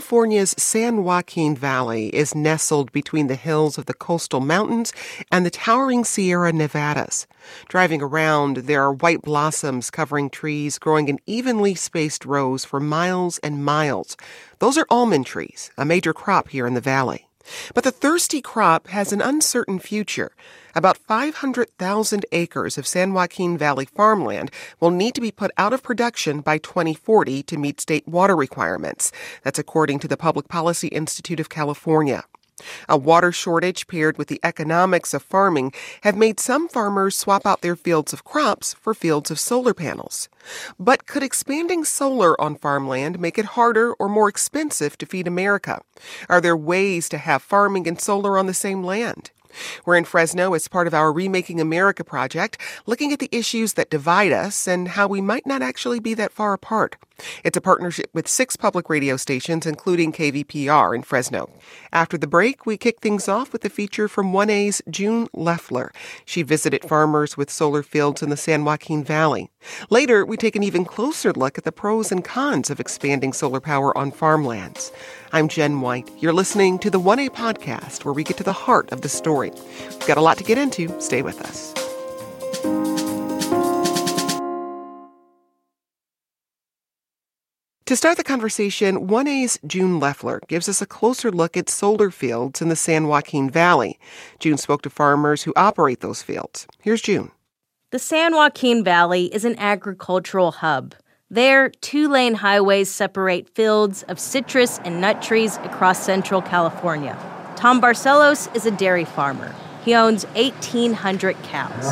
California's San Joaquin Valley is nestled between the hills of the coastal mountains and the towering Sierra Nevadas. Driving around, there are white blossoms covering trees growing in evenly spaced rows for miles and miles. Those are almond trees, a major crop here in the valley. But the thirsty crop has an uncertain future. About 500,000 acres of San Joaquin Valley farmland will need to be put out of production by 2040 to meet state water requirements. That's according to the Public Policy Institute of California. A water shortage paired with the economics of farming have made some farmers swap out their fields of crops for fields of solar panels. But could expanding solar on farmland make it harder or more expensive to feed America? Are there ways to have farming and solar on the same land? We're in Fresno as part of our Remaking America project, looking at the issues that divide us and how we might not actually be that far apart. It's a partnership with six public radio stations, including KVPR in Fresno. After the break, we kick things off with a feature from 1A's June Leffler. She visited farmers with solar fields in the San Joaquin Valley. Later, we take an even closer look at the pros and cons of expanding solar power on farmlands. I'm Jen White. You're listening to the 1A podcast, where we get to the heart of the story. We've got a lot to get into. Stay with us. To start the conversation, 1A's June Leffler gives us a closer look at solar fields in the San Joaquin Valley. June spoke to farmers who operate those fields. Here's June. The San Joaquin Valley is an agricultural hub. There, two lane highways separate fields of citrus and nut trees across central California. Tom Barcelos is a dairy farmer. He owns 1,800 cows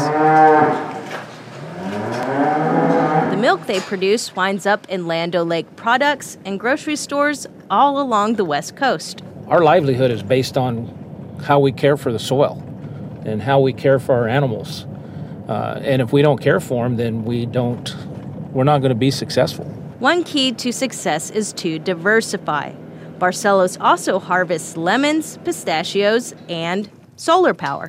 The milk they produce winds up in Land O' Lake products and grocery stores all along the West Coast. Our livelihood is based on how we care for the soil and how we care for our animals. Uh, and if we don't care for them, then we don't, we're not going to be successful. One key to success is to diversify. Barcelos also harvests lemons, pistachios, and solar power.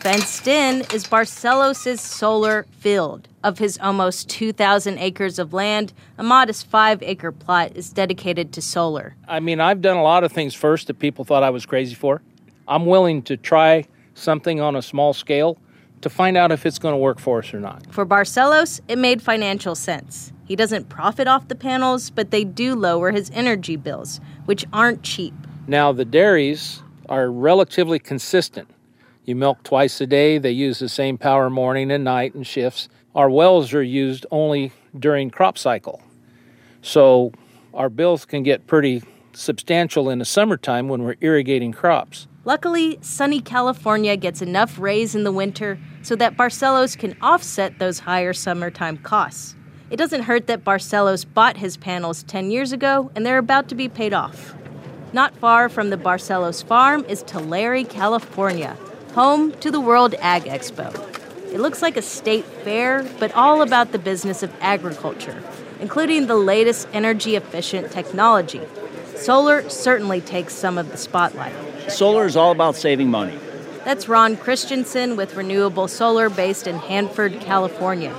Fenced in is Barcelos' solar field. Of his almost 2,000 acres of land, a modest five acre plot is dedicated to solar. I mean, I've done a lot of things first that people thought I was crazy for. I'm willing to try something on a small scale to find out if it's going to work for us or not. For Barcelos, it made financial sense. He doesn't profit off the panels, but they do lower his energy bills, which aren't cheap. Now, the dairies are relatively consistent. You milk twice a day. They use the same power morning and night and shifts. Our wells are used only during crop cycle. So our bills can get pretty substantial in the summertime when we're irrigating crops. Luckily, sunny California gets enough rays in the winter so that Barcelos can offset those higher summertime costs. It doesn't hurt that Barcelos bought his panels 10 years ago and they're about to be paid off. Not far from the Barcelos farm is Tulare, California, home to the World Ag Expo. It looks like a state fair, but all about the business of agriculture, including the latest energy efficient technology. Solar certainly takes some of the spotlight. Solar is all about saving money. That's Ron Christensen with Renewable Solar based in Hanford, California.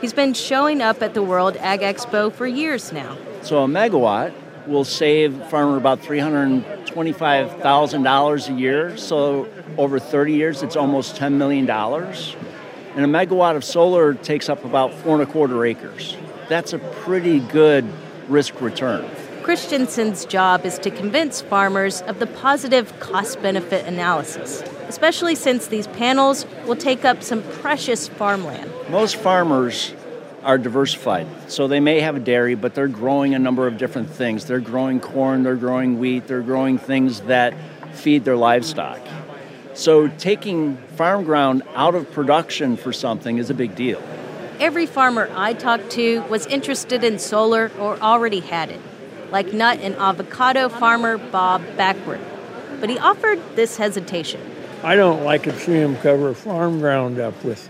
He's been showing up at the World Ag Expo for years now. So a megawatt will save farmer about $325,000 a year. So over 30 years, it's almost $10 million. And a megawatt of solar takes up about four and a quarter acres. That's a pretty good risk return. Christensen's job is to convince farmers of the positive cost benefit analysis, especially since these panels will take up some precious farmland. Most farmers are diversified. So they may have a dairy, but they're growing a number of different things. They're growing corn, they're growing wheat, they're growing things that feed their livestock. So taking farm ground out of production for something is a big deal. Every farmer I talked to was interested in solar or already had it, like nut and avocado farmer Bob Backward. But he offered this hesitation. I don't like to see them cover farm ground up with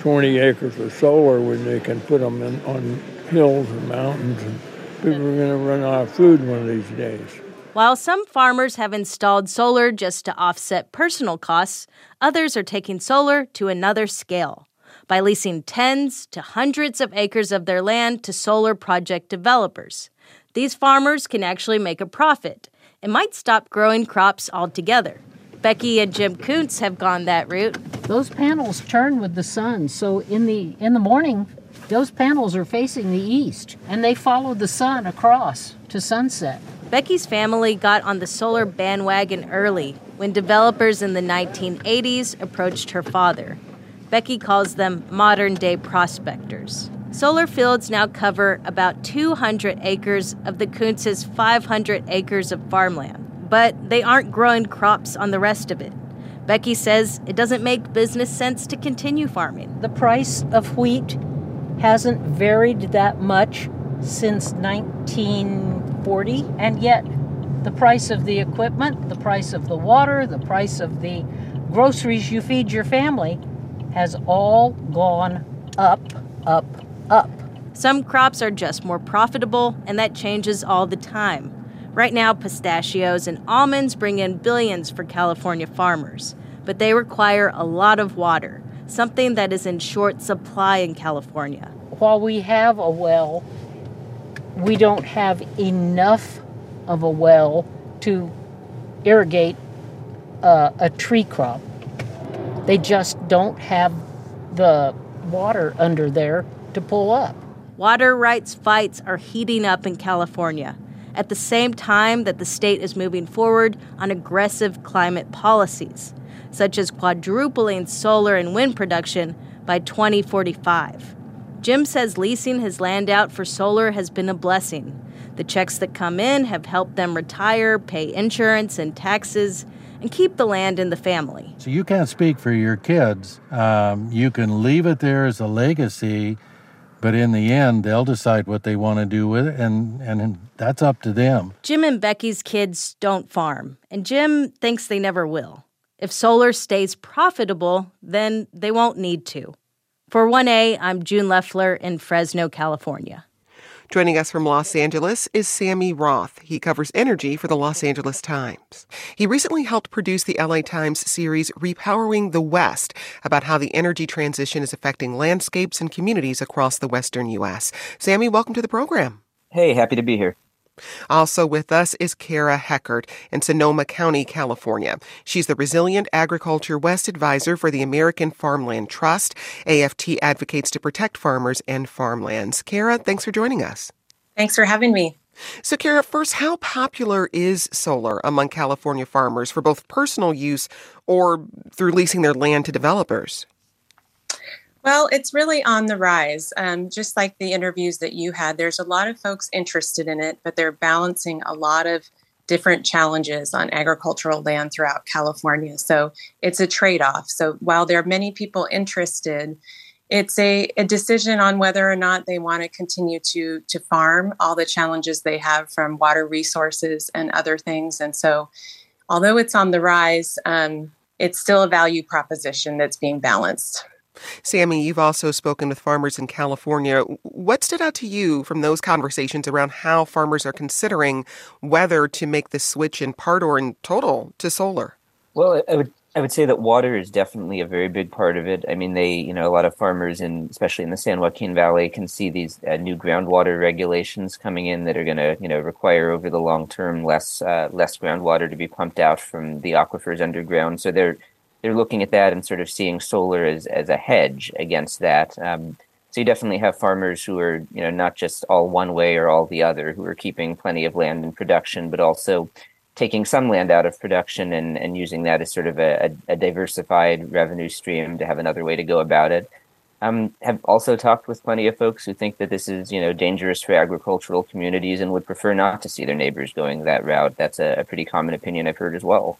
20 acres of solar when they can put them in, on hills and mountains, and people are going to run out of food one of these days. While some farmers have installed solar just to offset personal costs, others are taking solar to another scale by leasing tens to hundreds of acres of their land to solar project developers. These farmers can actually make a profit and might stop growing crops altogether. Becky and Jim Kuntz have gone that route. Those panels turn with the sun, so in the in the morning, those panels are facing the east, and they follow the sun across to sunset. Becky's family got on the solar bandwagon early when developers in the 1980s approached her father. Becky calls them modern day prospectors. Solar fields now cover about 200 acres of the Kuntz's 500 acres of farmland, but they aren't growing crops on the rest of it. Becky says it doesn't make business sense to continue farming. The price of wheat hasn't varied that much since 1940, and yet the price of the equipment, the price of the water, the price of the groceries you feed your family has all gone up, up, up. Some crops are just more profitable, and that changes all the time. Right now, pistachios and almonds bring in billions for California farmers, but they require a lot of water, something that is in short supply in California. While we have a well, we don't have enough of a well to irrigate uh, a tree crop. They just don't have the water under there to pull up. Water rights fights are heating up in California at the same time that the state is moving forward on aggressive climate policies, such as quadrupling solar and wind production by 2045. Jim says leasing his land out for solar has been a blessing. The checks that come in have helped them retire, pay insurance and taxes, and keep the land in the family. So you can't speak for your kids. Um, you can leave it there as a legacy, but in the end, they'll decide what they want to do with it, and, and that's up to them. Jim and Becky's kids don't farm, and Jim thinks they never will. If solar stays profitable, then they won't need to. For 1A, I'm June Leffler in Fresno, California. Joining us from Los Angeles is Sammy Roth. He covers energy for the Los Angeles Times. He recently helped produce the LA Times series Repowering the West about how the energy transition is affecting landscapes and communities across the western U.S. Sammy, welcome to the program. Hey, happy to be here. Also with us is Kara Heckert in Sonoma County, California. She's the Resilient Agriculture West Advisor for the American Farmland Trust. AFT advocates to protect farmers and farmlands. Kara, thanks for joining us. Thanks for having me. So, Kara, first, how popular is solar among California farmers for both personal use or through leasing their land to developers? Well, it's really on the rise. Um, just like the interviews that you had, there's a lot of folks interested in it, but they're balancing a lot of different challenges on agricultural land throughout California. So it's a trade off. So while there are many people interested, it's a, a decision on whether or not they want to continue to to farm all the challenges they have from water resources and other things. And so, although it's on the rise, um, it's still a value proposition that's being balanced. Sammy, you've also spoken with farmers in California. What stood out to you from those conversations around how farmers are considering whether to make the switch in part or in total to solar? Well, I would I would say that water is definitely a very big part of it. I mean, they, you know, a lot of farmers, in, especially in the San Joaquin Valley, can see these uh, new groundwater regulations coming in that are going to, you know, require over the long term less uh, less groundwater to be pumped out from the aquifers underground. So they're they're looking at that and sort of seeing solar as, as a hedge against that. Um, so you definitely have farmers who are, you know, not just all one way or all the other, who are keeping plenty of land in production, but also taking some land out of production and, and using that as sort of a, a diversified revenue stream to have another way to go about it. Um, have also talked with plenty of folks who think that this is, you know, dangerous for agricultural communities and would prefer not to see their neighbors going that route. That's a, a pretty common opinion I've heard as well.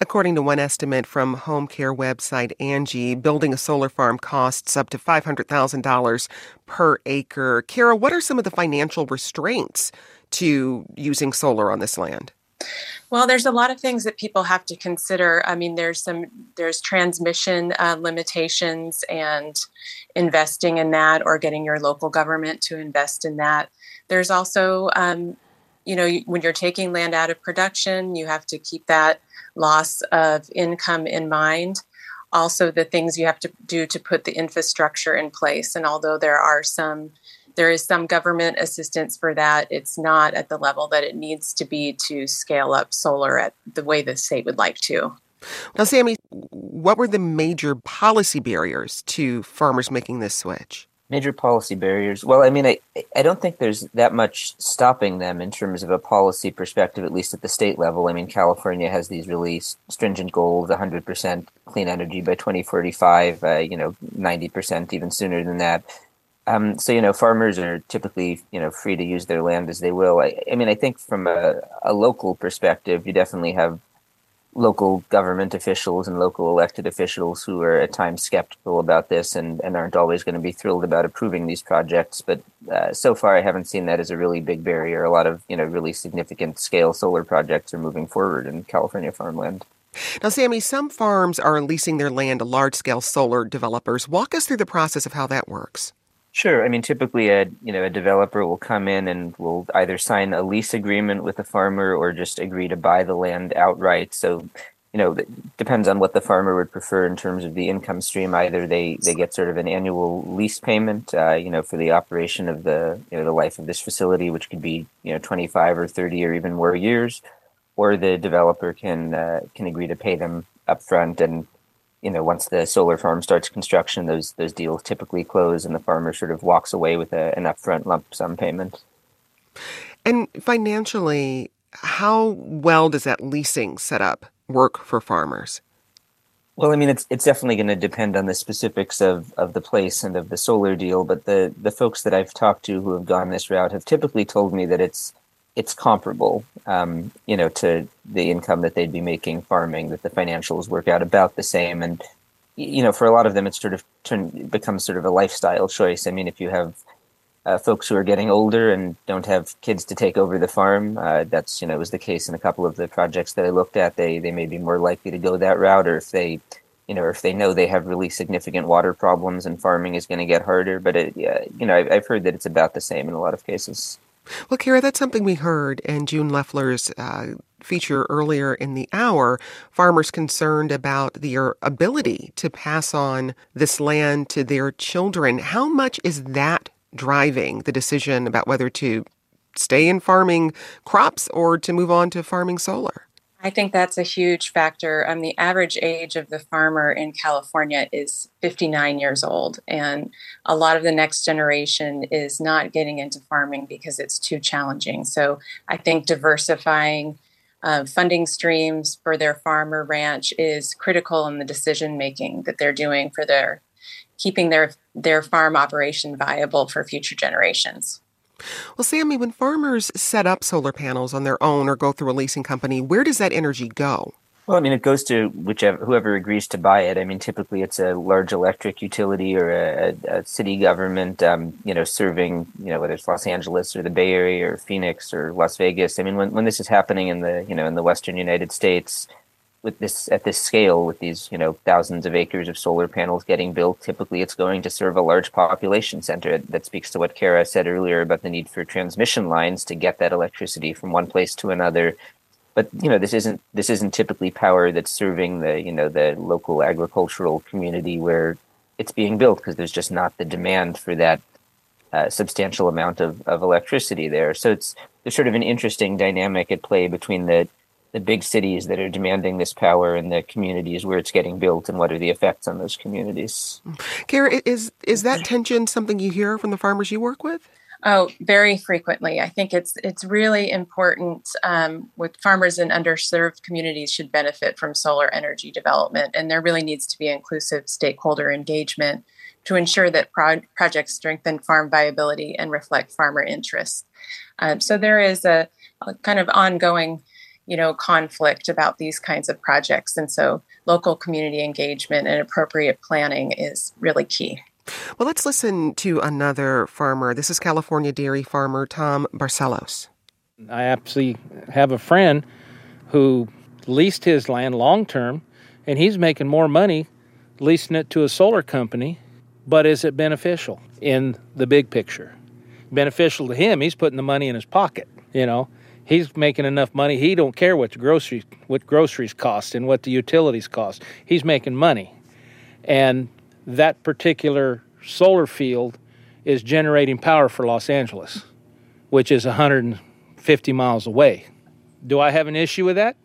According to one estimate from home care website Angi, building a solar farm costs up to $500,000 per acre. Kara, what are some of the financial restraints to using solar on this land? Well, there's a lot of things that people have to consider. I mean, there's some there's transmission uh, limitations and investing in that, or getting your local government to invest in that. There's also, um, you know, when you're taking land out of production, you have to keep that loss of income in mind. Also, the things you have to do to put the infrastructure in place. And although there are some there is some government assistance for that. It's not at the level that it needs to be to scale up solar at the way the state would like to. Now, Sammy, what were the major policy barriers to farmers making this switch? Major policy barriers. Well, I mean, I, I don't think there's that much stopping them in terms of a policy perspective, at least at the state level. I mean, California has these really stringent goals 100% clean energy by 2045, uh, you know, 90% even sooner than that. Um, so, you know, farmers are typically, you know, free to use their land as they will. I, I mean, I think from a, a local perspective, you definitely have local government officials and local elected officials who are at times skeptical about this and, and aren't always going to be thrilled about approving these projects. But uh, so far, I haven't seen that as a really big barrier. A lot of you know really significant scale solar projects are moving forward in California farmland. Now, Sammy, some farms are leasing their land to large scale solar developers. Walk us through the process of how that works. Sure. I mean, typically a you know a developer will come in and will either sign a lease agreement with a farmer or just agree to buy the land outright. So, you know, it depends on what the farmer would prefer in terms of the income stream. Either they they get sort of an annual lease payment, uh, you know, for the operation of the you know the life of this facility, which could be you know twenty five or thirty or even more years, or the developer can uh, can agree to pay them upfront and you know, once the solar farm starts construction, those those deals typically close, and the farmer sort of walks away with a, an upfront lump sum payment. And financially, how well does that leasing setup work for farmers? Well, I mean, it's it's definitely going to depend on the specifics of, of the place and of the solar deal. But the the folks that I've talked to who have gone this route have typically told me that it's it's comparable, um, you know, to the income that they'd be making farming. That the financials work out about the same, and you know, for a lot of them, it's sort of turn becomes sort of a lifestyle choice. I mean, if you have uh, folks who are getting older and don't have kids to take over the farm, uh, that's you know was the case in a couple of the projects that I looked at. They they may be more likely to go that route, or if they you know, if they know they have really significant water problems and farming is going to get harder. But it, yeah, you know, I've, I've heard that it's about the same in a lot of cases. Well, Kara, that's something we heard in June Leffler's uh, feature earlier in the hour. Farmers concerned about their ability to pass on this land to their children. How much is that driving the decision about whether to stay in farming crops or to move on to farming solar? I think that's a huge factor. Um, the average age of the farmer in California is 59 years old, and a lot of the next generation is not getting into farming because it's too challenging. So I think diversifying uh, funding streams for their farm or ranch is critical in the decision making that they're doing for their keeping their their farm operation viable for future generations. Well, Sammy, when farmers set up solar panels on their own or go through a leasing company, where does that energy go? Well, I mean, it goes to whichever whoever agrees to buy it. I mean, typically it's a large electric utility or a, a city government, um, you know, serving, you know, whether it's Los Angeles or the Bay Area or Phoenix or Las Vegas. I mean, when when this is happening in the you know in the Western United States, with this at this scale with these you know thousands of acres of solar panels getting built typically it's going to serve a large population center. That speaks to what kara said earlier about the need for transmission lines to get that electricity from one place to another. But you know this isn't this isn't typically power that's serving the you know the local agricultural community where it's being built because there's just not the demand for that uh, substantial amount of, of electricity there. So it's there's sort of an interesting dynamic at play between the the big cities that are demanding this power and the communities where it's getting built and what are the effects on those communities. Kara, is is that tension something you hear from the farmers you work with? Oh, very frequently. I think it's it's really important um, with farmers in underserved communities should benefit from solar energy development, and there really needs to be inclusive stakeholder engagement to ensure that pro- projects strengthen farm viability and reflect farmer interests. Um, so there is a, a kind of ongoing you know conflict about these kinds of projects. And so local community engagement and appropriate planning is really key. Well let's listen to another farmer. This is california dairy farmer tom barcelos. I actually have a friend who leased his land long term and he's making more money leasing it to a solar company. But is it beneficial in the big picture? Beneficial to him he's putting the money in his pocket you know he's making enough money. He don't care what the groceries what groceries cost and what the utilities cost. He's making money, and that particular solar field is generating power for Los Angeles, which is 150 miles away. Do I have an issue with that?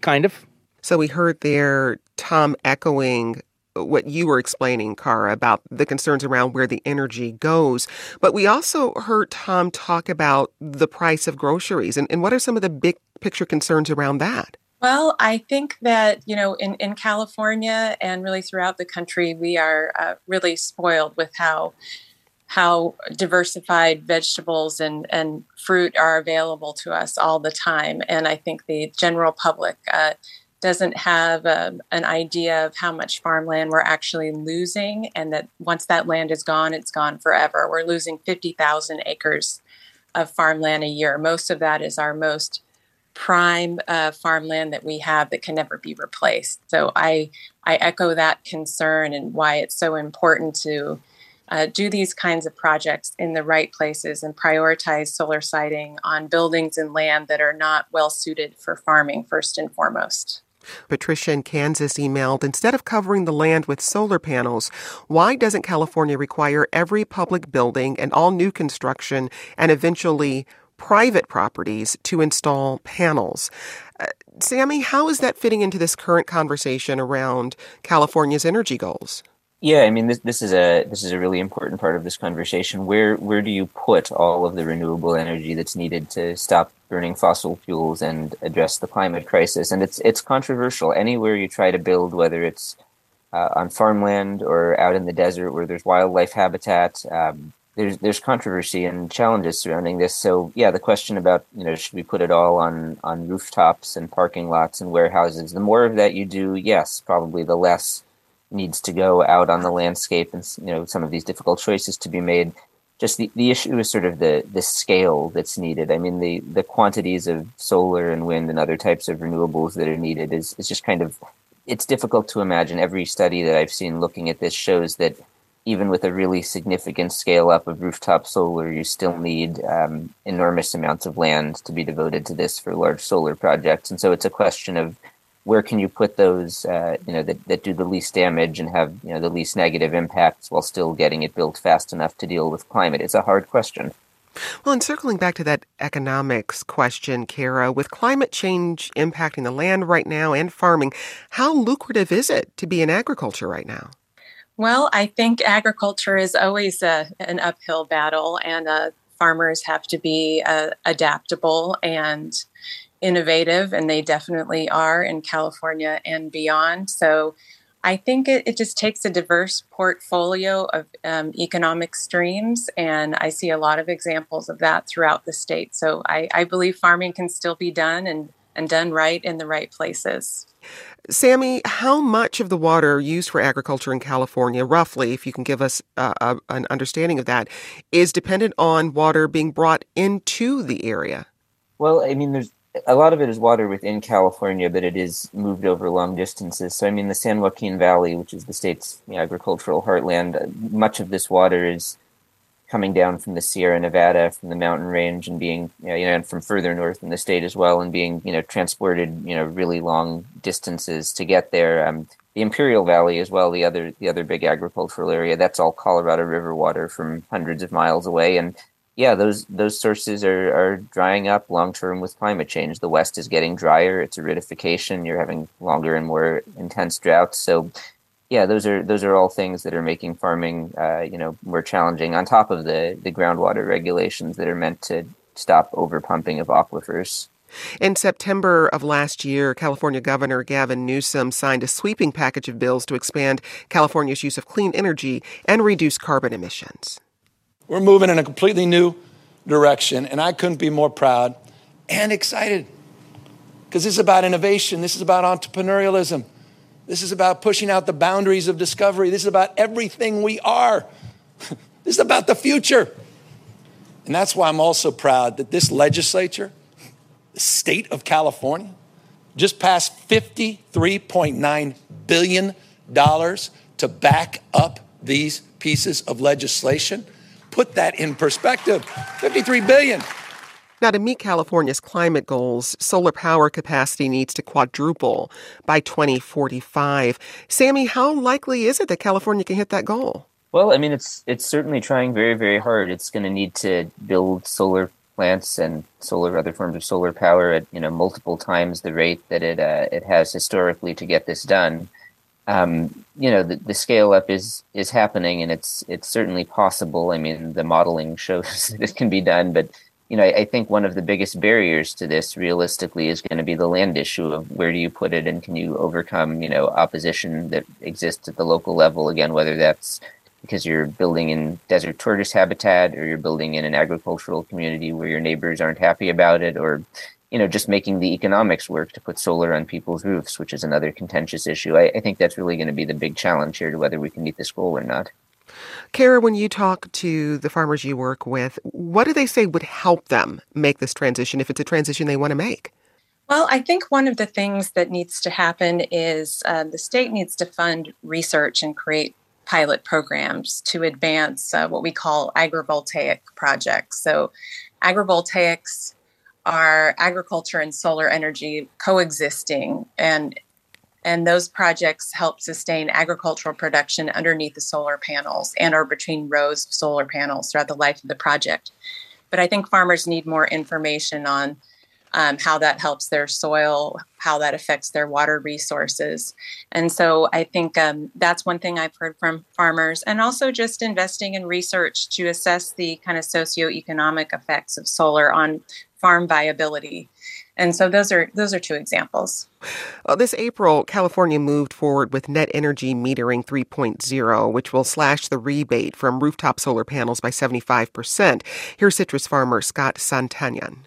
Kind of. So we heard there Tom echoing what you were explaining, Kara, about the concerns around where the energy goes. But we also heard Tom talk about the price of groceries. And, and what are some of the big picture concerns around that? Well, I think that, you know, in, in California and really throughout the country, we are uh, really spoiled with how how diversified vegetables and, and fruit are available to us all the time. And I think the general public uh, doesn't have a, um, an idea of how much farmland we're actually losing, and that once that land is gone, it's gone forever. We're losing 50,000 acres of farmland a year. Most of that is our most prime uh, farmland that we have that can never be replaced. So I I echo that concern and why it's so important to uh, do these kinds of projects in the right places and prioritize solar siting on buildings and land that are not well suited for farming first and foremost. Patricia in Kansas emailed Instead of covering the land with solar panels, why doesn't California require every public building and all new construction and eventually private properties to install panels? Uh, Sammy, how is that fitting into this current conversation around California's energy goals? Yeah, I mean this this is a this is a really important part of this conversation. Where where do you put all of the renewable energy that's needed to stop burning fossil fuels and address the climate crisis? And it's it's controversial. Anywhere you try to build, whether it's uh, on farmland or out in the desert where there's wildlife habitat, um, there's there's controversy and challenges surrounding this. So yeah, the question about you know should we put it all on on rooftops and parking lots and warehouses? The more of that you do, yes, probably the less needs to go out on the landscape and you know some of these difficult choices to be made. Just the, the issue is sort of the the scale that's needed. I mean the the quantities of solar and wind and other types of renewables that are needed is, is just kind of it's difficult to imagine. Every study that i've seen looking at this shows that even with a really significant scale up of rooftop solar you still need um, enormous amounts of land to be devoted to this for large solar projects. And so it's a question of where can you put those uh, you know that, that do the least damage and have you know the least negative impacts while still getting it built fast enough to deal with climate it's a hard question well, and circling back to that economics question, Kara, with climate change impacting the land right now and farming, how lucrative is it to be in agriculture right now? Well, I think agriculture is always a, an uphill battle, and uh, farmers have to be uh, adaptable and innovative, and they definitely are in California and beyond. So I think it, it just takes a diverse portfolio of um, economic streams, and I see a lot of examples of that throughout the state. So I, I believe farming can still be done and, and done right in the right places. Sammy, how much of the water used for agriculture in California, roughly, if you can give us uh, a, an understanding of that, is dependent on water being brought into the area? Well, I mean, there's a lot of it is water within California, but it is moved over long distances. So, I mean, the San Joaquin Valley, which is the state's you know, agricultural heartland, uh, much of this water is coming down from the Sierra Nevada, from the mountain range, and being you know, and from further north in the state as well, and being you know transported you know really long distances to get there. Um, the Imperial Valley as well, the other the other big agricultural area, that's all Colorado River water from hundreds of miles away, and yeah, those those sources are, are drying up long term with climate change. The West is getting drier. It's aridification. You're having longer and more intense droughts. So, yeah, those are those are all things that are making farming, uh, you know, more challenging. On top of the the groundwater regulations that are meant to stop overpumping of aquifers. In September of last year, California Governor Gavin Newsom signed a sweeping package of bills to expand California's use of clean energy and reduce carbon emissions. We're moving in a completely new direction, and I couldn't be more proud and excited. Because this is about innovation, this is about entrepreneurialism, this is about pushing out the boundaries of discovery, this is about everything we are, this is about the future. And that's why I'm also proud that this legislature, the state of California, just passed $53.9 billion to back up these pieces of legislation put that in perspective 53 billion. Now, to meet California's climate goals, solar power capacity needs to quadruple by 2045. Sammy, how likely is it that California can hit that goal? Well, I mean, it's it's certainly trying very very hard. It's going to need to build solar plants and solar other forms of solar power at you know multiple times the rate that it uh, it has historically to get this done. Um, you know the, the scale up is is happening and it's it's certainly possible. I mean the modeling shows this can be done, but you know I, I think one of the biggest barriers to this realistically is going to be the land issue of where do you put it and can you overcome you know opposition that exists at the local level again whether that's because you're building in desert tortoise habitat or you're building in an agricultural community where your neighbors aren't happy about it or you know just making the economics work to put solar on people's roofs which is another contentious issue i, I think that's really going to be the big challenge here to whether we can meet this goal or not Kara, when you talk to the farmers you work with, what do they say would help them make this transition if it's a transition they want to make? Well, I think one of the things that needs to happen is uh, the state needs to fund research and create pilot programs to advance uh, what we call agrivoltaic projects. So, agrivoltaics are agriculture and solar energy coexisting, and and those projects help sustain agricultural production underneath the solar panels and or between rows of solar panels throughout the life of the project. But I think farmers need more information on um, how that helps their soil, how that affects their water resources. And so I think um, that's one thing I've heard from farmers, and also just investing in research to assess the kind of socioeconomic effects of solar on farm viability. And so those are those are two examples. Well, this April, California moved forward with net energy metering 3.0, which will slash the rebate from rooftop solar panels by 75%. Here's citrus farmer Scott Santanyan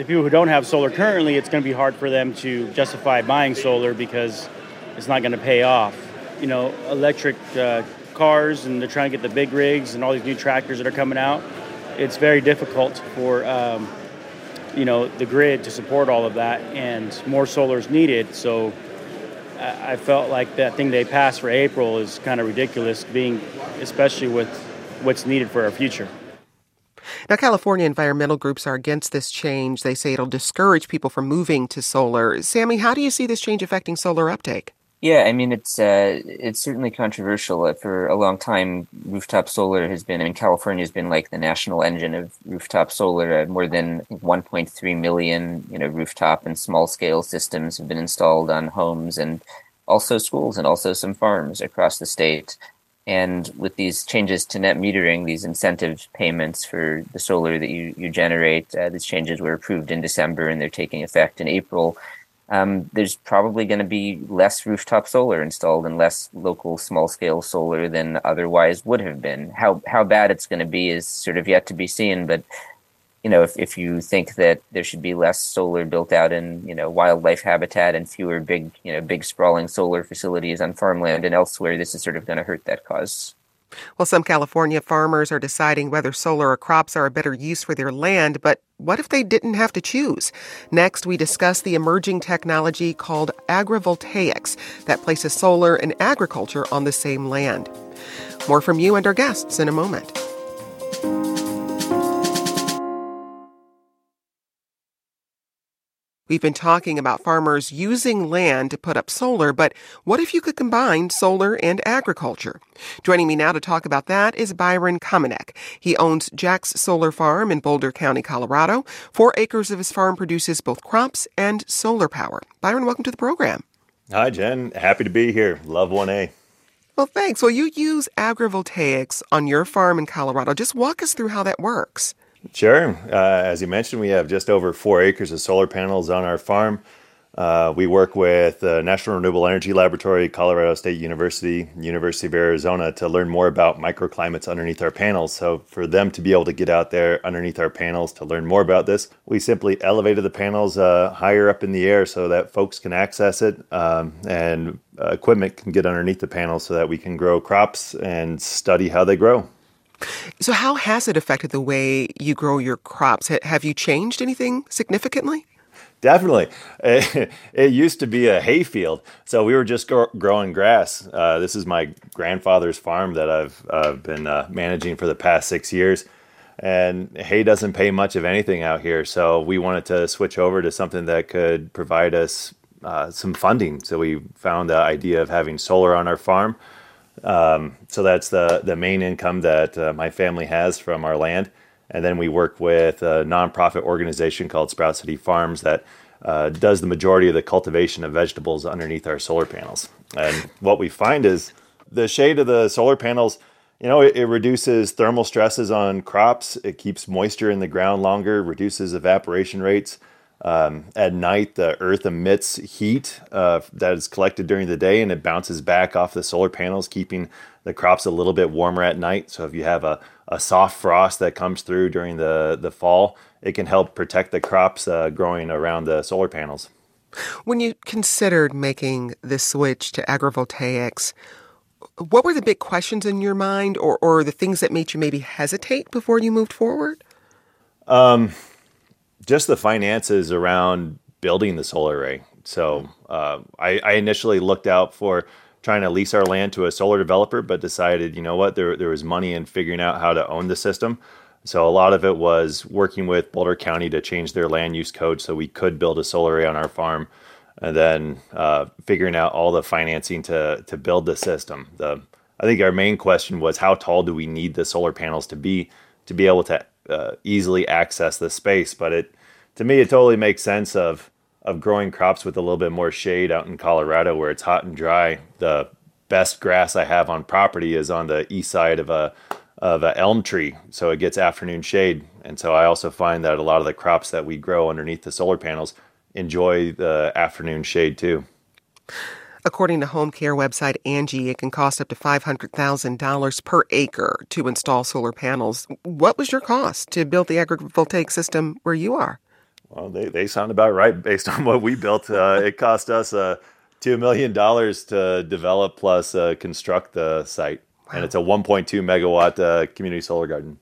the people who don't have solar currently, it's going to be hard for them to justify buying solar because it's not going to pay off. You know, electric uh, cars and they're trying to get the big rigs and all these new tractors that are coming out. It's very difficult for um, you know the grid to support all of that, and more solar is needed. So I felt like that thing they passed for April is kind of ridiculous, being especially with what's needed for our future. Now, California environmental groups are against this change. They say it'll discourage people from moving to solar. Sammy, how do you see this change affecting solar uptake? Yeah, I mean it's uh, it's certainly controversial. Uh, for a long time, rooftop solar has been. I mean, California has been like the national engine of rooftop solar. Uh, more than 1.3 million, you know, rooftop and small scale systems have been installed on homes and also schools and also some farms across the state. And with these changes to net metering, these incentive payments for the solar that you, you generate, uh, these changes were approved in December and they're taking effect in April. Um, there's probably going to be less rooftop solar installed and less local small scale solar than otherwise would have been. How how bad it's going to be is sort of yet to be seen, but you know, if, if you think that there should be less solar built out in, you know, wildlife habitat and fewer big, you know, big sprawling solar facilities on farmland and elsewhere, this is sort of going to hurt that cause. Well, some California farmers are deciding whether solar or crops are a better use for their land, but what if they didn't have to choose? Next, we discuss the emerging technology called agrivoltaics that places solar and agriculture on the same land. More from you and our guests in a moment. We've been talking about farmers using land to put up solar, but what if you could combine solar and agriculture? Joining me now to talk about that is Byron Kominek. He owns Jack's Solar Farm in Boulder County, Colorado. Four acres of his farm produces both crops and solar power. Byron, welcome to the program. Hi, Jen. Happy to be here. Love 1A. Well, thanks. Well, you use agrivoltaics on your farm in Colorado. Just walk us through how that works. Sure. Uh, as you mentioned, we have just over four acres of solar panels on our farm. Uh, we work with the National Renewable Energy Laboratory, Colorado State University, University of Arizona to learn more about microclimates underneath our panels. So, for them to be able to get out there underneath our panels to learn more about this, we simply elevated the panels uh, higher up in the air so that folks can access it um, and uh, equipment can get underneath the panels so that we can grow crops and study how they grow. So, how has it affected the way you grow your crops? Have you changed anything significantly? Definitely. It, used to be a hay field, so we were just growing grass. Uh, this is my grandfather's farm that I've uh, been uh, managing for the past six years. And hay doesn't pay much of anything out here, so we wanted to switch over to something that could provide us uh, some funding. So we found the idea of having solar on our farm Um, so that's the the main income that uh, my family has from our land. And then we work with a nonprofit organization called Sprout City Farms that uh, does the majority of the cultivation of vegetables underneath our solar panels. And what we find is the shade of the solar panels, you know, it, it, reduces thermal stresses on crops. It keeps moisture in the ground longer, reduces evaporation rates. Um, at night, the earth emits heat uh, that is collected during the day and it bounces back off the solar panels, keeping the crops a little bit warmer at night. So if you have a, a soft frost that comes through during the, the fall, it can help protect the crops uh, growing around the solar panels. When you considered making the switch to agrivoltaics, what were the big questions in your mind or, or the things that made you maybe hesitate before you moved forward? Um, just the finances around building the solar array. So uh, I, I, initially looked out for trying to lease our land to a solar developer, but decided, you know what, there, there was money in figuring out how to own the system. So a lot of it was working with Boulder County to change their land use code so we could build a solar array on our farm, and then uh, figuring out all the financing to to build the system. The I think our main question was how tall do we need the solar panels to be to be able to uh, easily access the space. But it to me it totally makes sense of of growing crops with a little bit more shade out in Colorado where it's hot and dry. The best grass I have on property is on the east side of a of an elm tree, so it gets afternoon shade. And so I also find that a lot of the crops that we grow underneath the solar panels enjoy the afternoon shade too. According to home care website Angi, it can cost up to $500,000 per acre to install solar panels. What was your cost to build the agrivoltaic system where you are? Well, they, they sound about right based on what we built. Uh, it cost us uh, $2 million to develop plus uh, construct the site. Wow. And it's a 1.2 megawatt uh, community solar garden.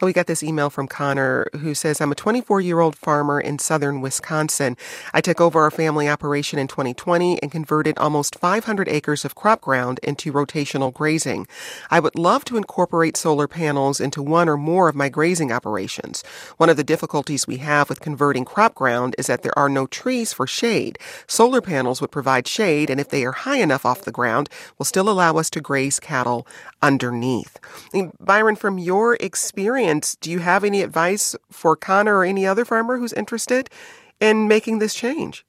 Well, we got this email from Connor who says, I'm a 24 year old farmer in southern Wisconsin. I took over our family operation in 2020 and converted almost 500 acres of crop ground into rotational grazing. I would love to incorporate solar panels into one or more of my grazing operations. One of the difficulties we have with converting crop ground is that there are no trees for shade. Solar panels would provide shade, and if they are high enough off the ground, will still allow us to graze cattle underneath. Byron, from your experience, experience, do you have any advice for Connor or any other farmer who's interested in making this change?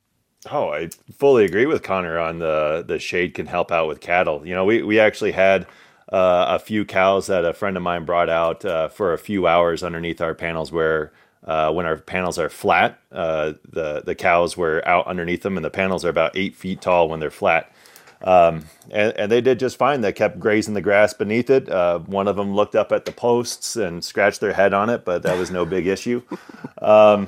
Oh, I fully agree with Connor on the the shade can help out with cattle. You know, we we actually had uh, a few cows that a friend of mine brought out uh, for a few hours underneath our panels where uh, when our panels are flat, uh, the the cows were out underneath them, and the panels are about eight feet tall when they're flat. Um, and, and, they did just fine. They kept grazing the grass beneath it. Uh, one of them looked up at the posts and scratched their head on it, but that was no big issue. Um,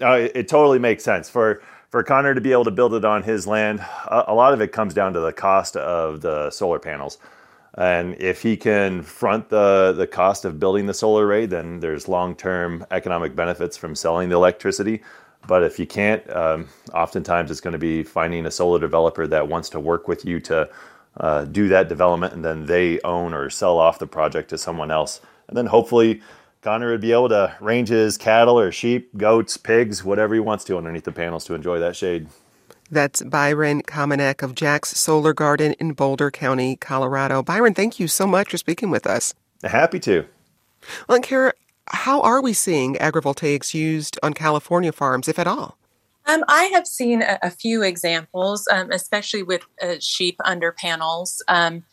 uh, it, it, totally makes sense for for Connor to be able to build it on his land. A, a, lot of it comes down to the cost of the solar panels, and if he can front the the cost of building the solar array, then there's long term economic benefits from selling the electricity. But if you can't, um, oftentimes it's going to be finding a solar developer that wants to work with you to uh, do that development and then they own or sell off the project to someone else. And then hopefully Connor would be able to range his cattle or sheep, goats, pigs, whatever he wants to underneath the panels to enjoy that shade. That's Byron Kominek of Jack's Solar Garden in Boulder County, Colorado. Byron, thank you so much for speaking with us. Happy to. Well, Kara, how are we seeing agrivoltaics used on California farms, if at all? Um, I have seen a, a few examples, um, especially with uh, sheep under panels. Um,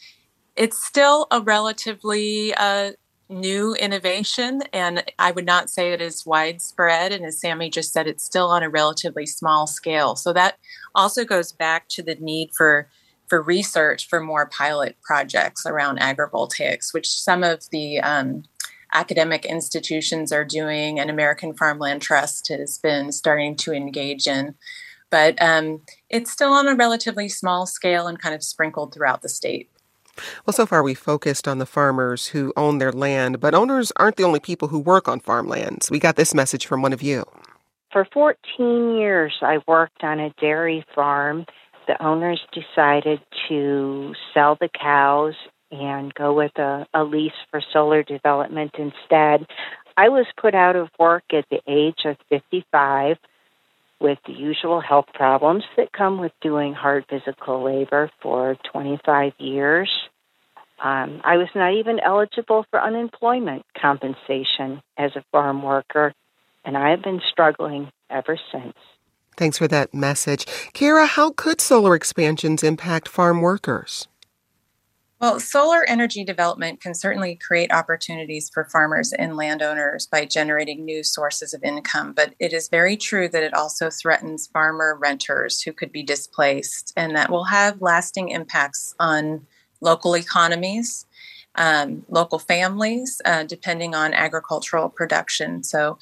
it's still a relatively uh, new innovation, and I would not say it is widespread. And as Sammy just said, it's still on a relatively small scale. So that also goes back to the need for for research for more pilot projects around agrivoltaics, which some of the um, academic institutions are doing and American Farmland Trust has been starting to engage in. But um, it's still on a relatively small scale and kind of sprinkled throughout the state. Well, so far we focused on the farmers who own their land, but owners aren't the only people who work on farmlands. We got this message from one of you. For 14 years, I worked on a dairy farm. The owners decided to sell the cows and go with a, a lease for solar development instead. I was put out of work at the age of 55 with the usual health problems that come with doing hard physical labor for 25 years. Um, I was not even eligible for unemployment compensation as a farm worker, and I have been struggling ever since. Thanks for that message. Kara, how could solar expansions impact farm workers? Well, solar energy development can certainly create opportunities for farmers and landowners by generating new sources of income, but it is very true that it also threatens farmer renters who could be displaced, and that will have lasting impacts on local economies, um, local families, uh, depending on agricultural production. So,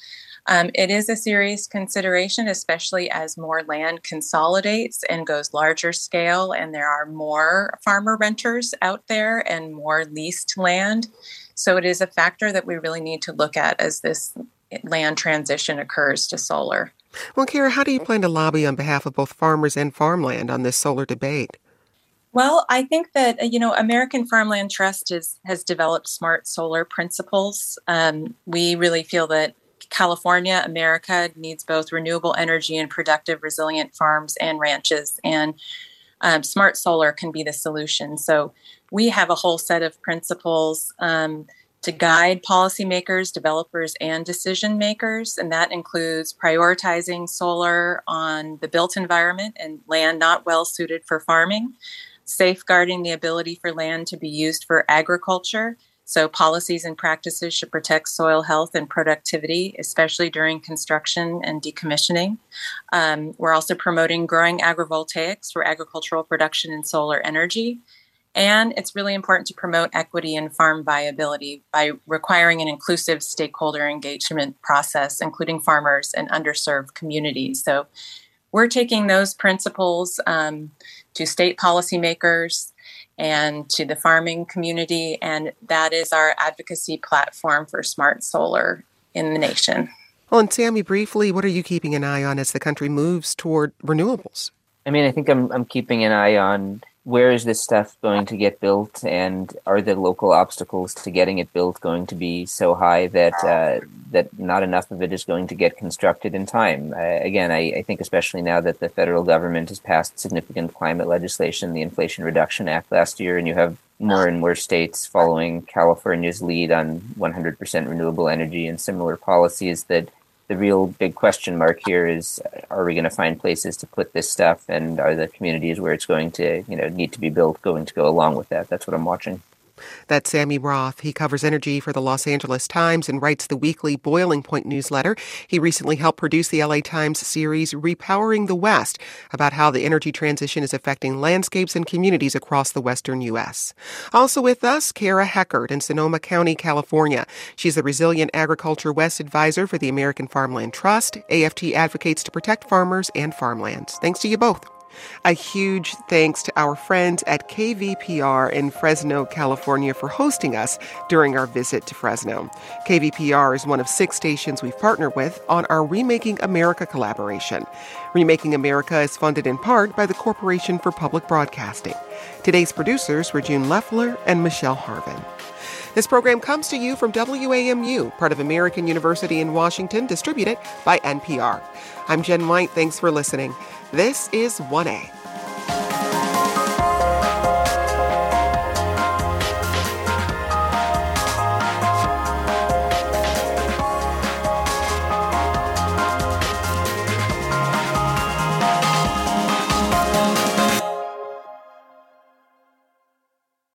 um, it is a serious consideration, especially as more land consolidates and goes larger scale, and there are more farmer renters out there and more leased land. So it is a factor that we really need to look at as this land transition occurs to solar. Well, Kara, how do you plan to lobby on behalf of both farmers and farmland on this solar debate? Well, I think that uh, you know American Farmland Trust is, has developed smart solar principles. Um, we really feel that California, America needs both renewable energy and productive, resilient farms and ranches. And um, smart solar can be the solution. So we have a whole set of principles um, to guide policymakers, developers, and decision makers. And that includes prioritizing solar on the built environment and land not well suited for farming, safeguarding the ability for land to be used for agriculture so, policies and practices should protect soil health and productivity, especially during construction and decommissioning. Um, we're also promoting growing agrivoltaics for agricultural production and solar energy. And it's really important to promote equity and farm viability by requiring an inclusive stakeholder engagement process, including farmers and underserved communities. So, we're taking those principles um, to state policymakers, and to the farming community. And that is our advocacy platform for smart solar in the nation. Well, and Sammy, briefly, what are you keeping an eye on as the country moves toward renewables? I mean, I think I'm, I'm keeping an eye on where is this stuff going to get built, and are the local obstacles to getting it built going to be so high that uh, that not enough of it is going to get constructed in time? Uh, again, I, I, think especially now that the federal government has passed significant climate legislation, the Inflation Reduction Act last year, and you have more and more states following California's lead on 100% renewable energy and similar policies that the real big question mark here is are we going to find places to put this stuff and are the communities where it's going to you know need to be built going to go along with that? That's what i'm watching that's Sammy Roth. He covers energy for the Los Angeles Times and writes the weekly Boiling Point newsletter. He recently helped produce the LA Times series Repowering the West about how the energy transition is affecting landscapes and communities across the western U.S. Also with us, Kara Heckert in Sonoma County, California. She's the Resilient Agriculture West advisor for the American Farmland Trust. AFT advocates to protect farmers and farmlands. Thanks to you both. A huge thanks to our friends at KVPR in Fresno, California for hosting us during our visit to Fresno. KVPR is one of six stations we've partnered with on our Remaking America collaboration. Remaking America is funded in part by the Corporation for Public Broadcasting. Today's producers were June Leffler and Michelle Harvin. This program comes to you from WAMU, part of American University in Washington, distributed by NPR. I'm Jen White. Thanks for listening. This is 1A.